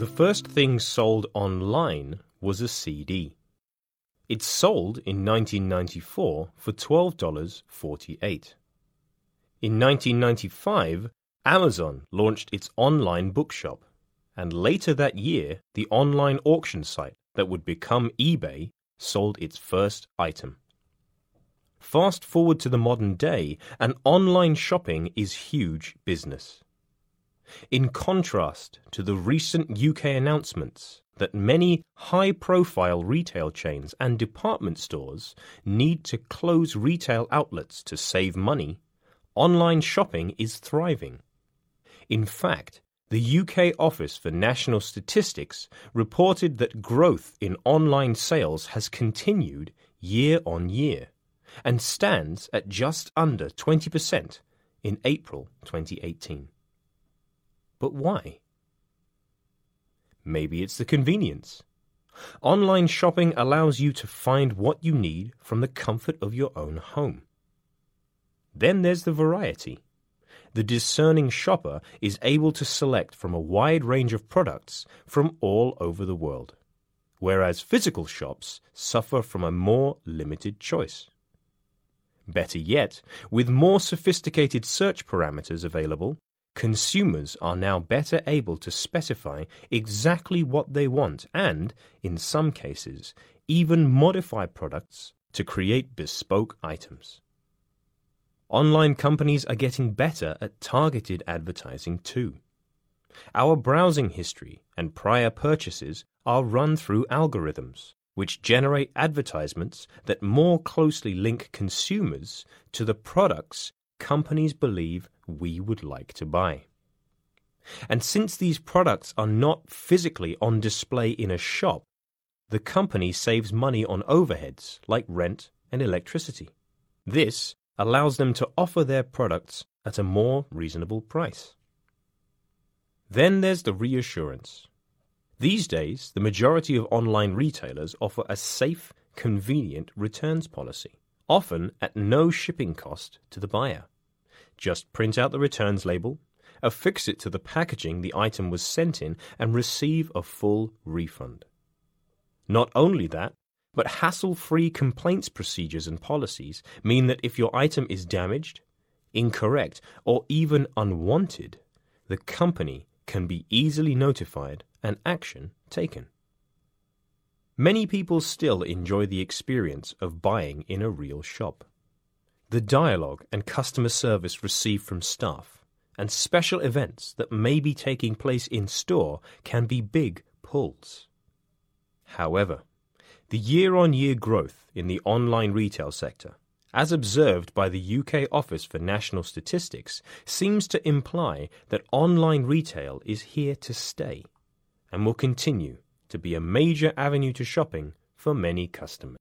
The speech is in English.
The first thing sold online was a CD. It sold in 1994 for $12.48. In 1995, Amazon launched its online bookshop, and later that year, the online auction site that would become eBay sold its first item. Fast forward to the modern day, and online shopping is huge business. In contrast to the recent UK announcements that many high profile retail chains and department stores need to close retail outlets to save money, online shopping is thriving. In fact, the UK Office for National Statistics reported that growth in online sales has continued year on year and stands at just under 20% in April 2018. But why? Maybe it's the convenience. Online shopping allows you to find what you need from the comfort of your own home. Then there's the variety. The discerning shopper is able to select from a wide range of products from all over the world, whereas physical shops suffer from a more limited choice. Better yet, with more sophisticated search parameters available, consumers are now better able to specify exactly what they want and, in some cases, even modify products to create bespoke items. Online companies are getting better at targeted advertising too. Our browsing history and prior purchases are run through algorithms, which generate advertisements that more closely link consumers to the products companies believe we would like to buy. And since these products are not physically on display in a shop, the company saves money on overheads like rent and electricity. This allows them to offer their products at a more reasonable price. Then there's the reassurance. These days, the majority of online retailers offer a safe, convenient returns policy, often at no shipping cost to the buyer. Just print out the returns label, affix it to the packaging the item was sent in, and receive a full refund. Not only that, but hassle free complaints procedures and policies mean that if your item is damaged, incorrect, or even unwanted, the company can be easily notified and action taken. Many people still enjoy the experience of buying in a real shop. The dialogue and customer service received from staff and special events that may be taking place in store can be big pulls. However, the year on year growth in the online retail sector, as observed by the UK Office for National Statistics, seems to imply that online retail is here to stay and will continue to be a major avenue to shopping for many customers.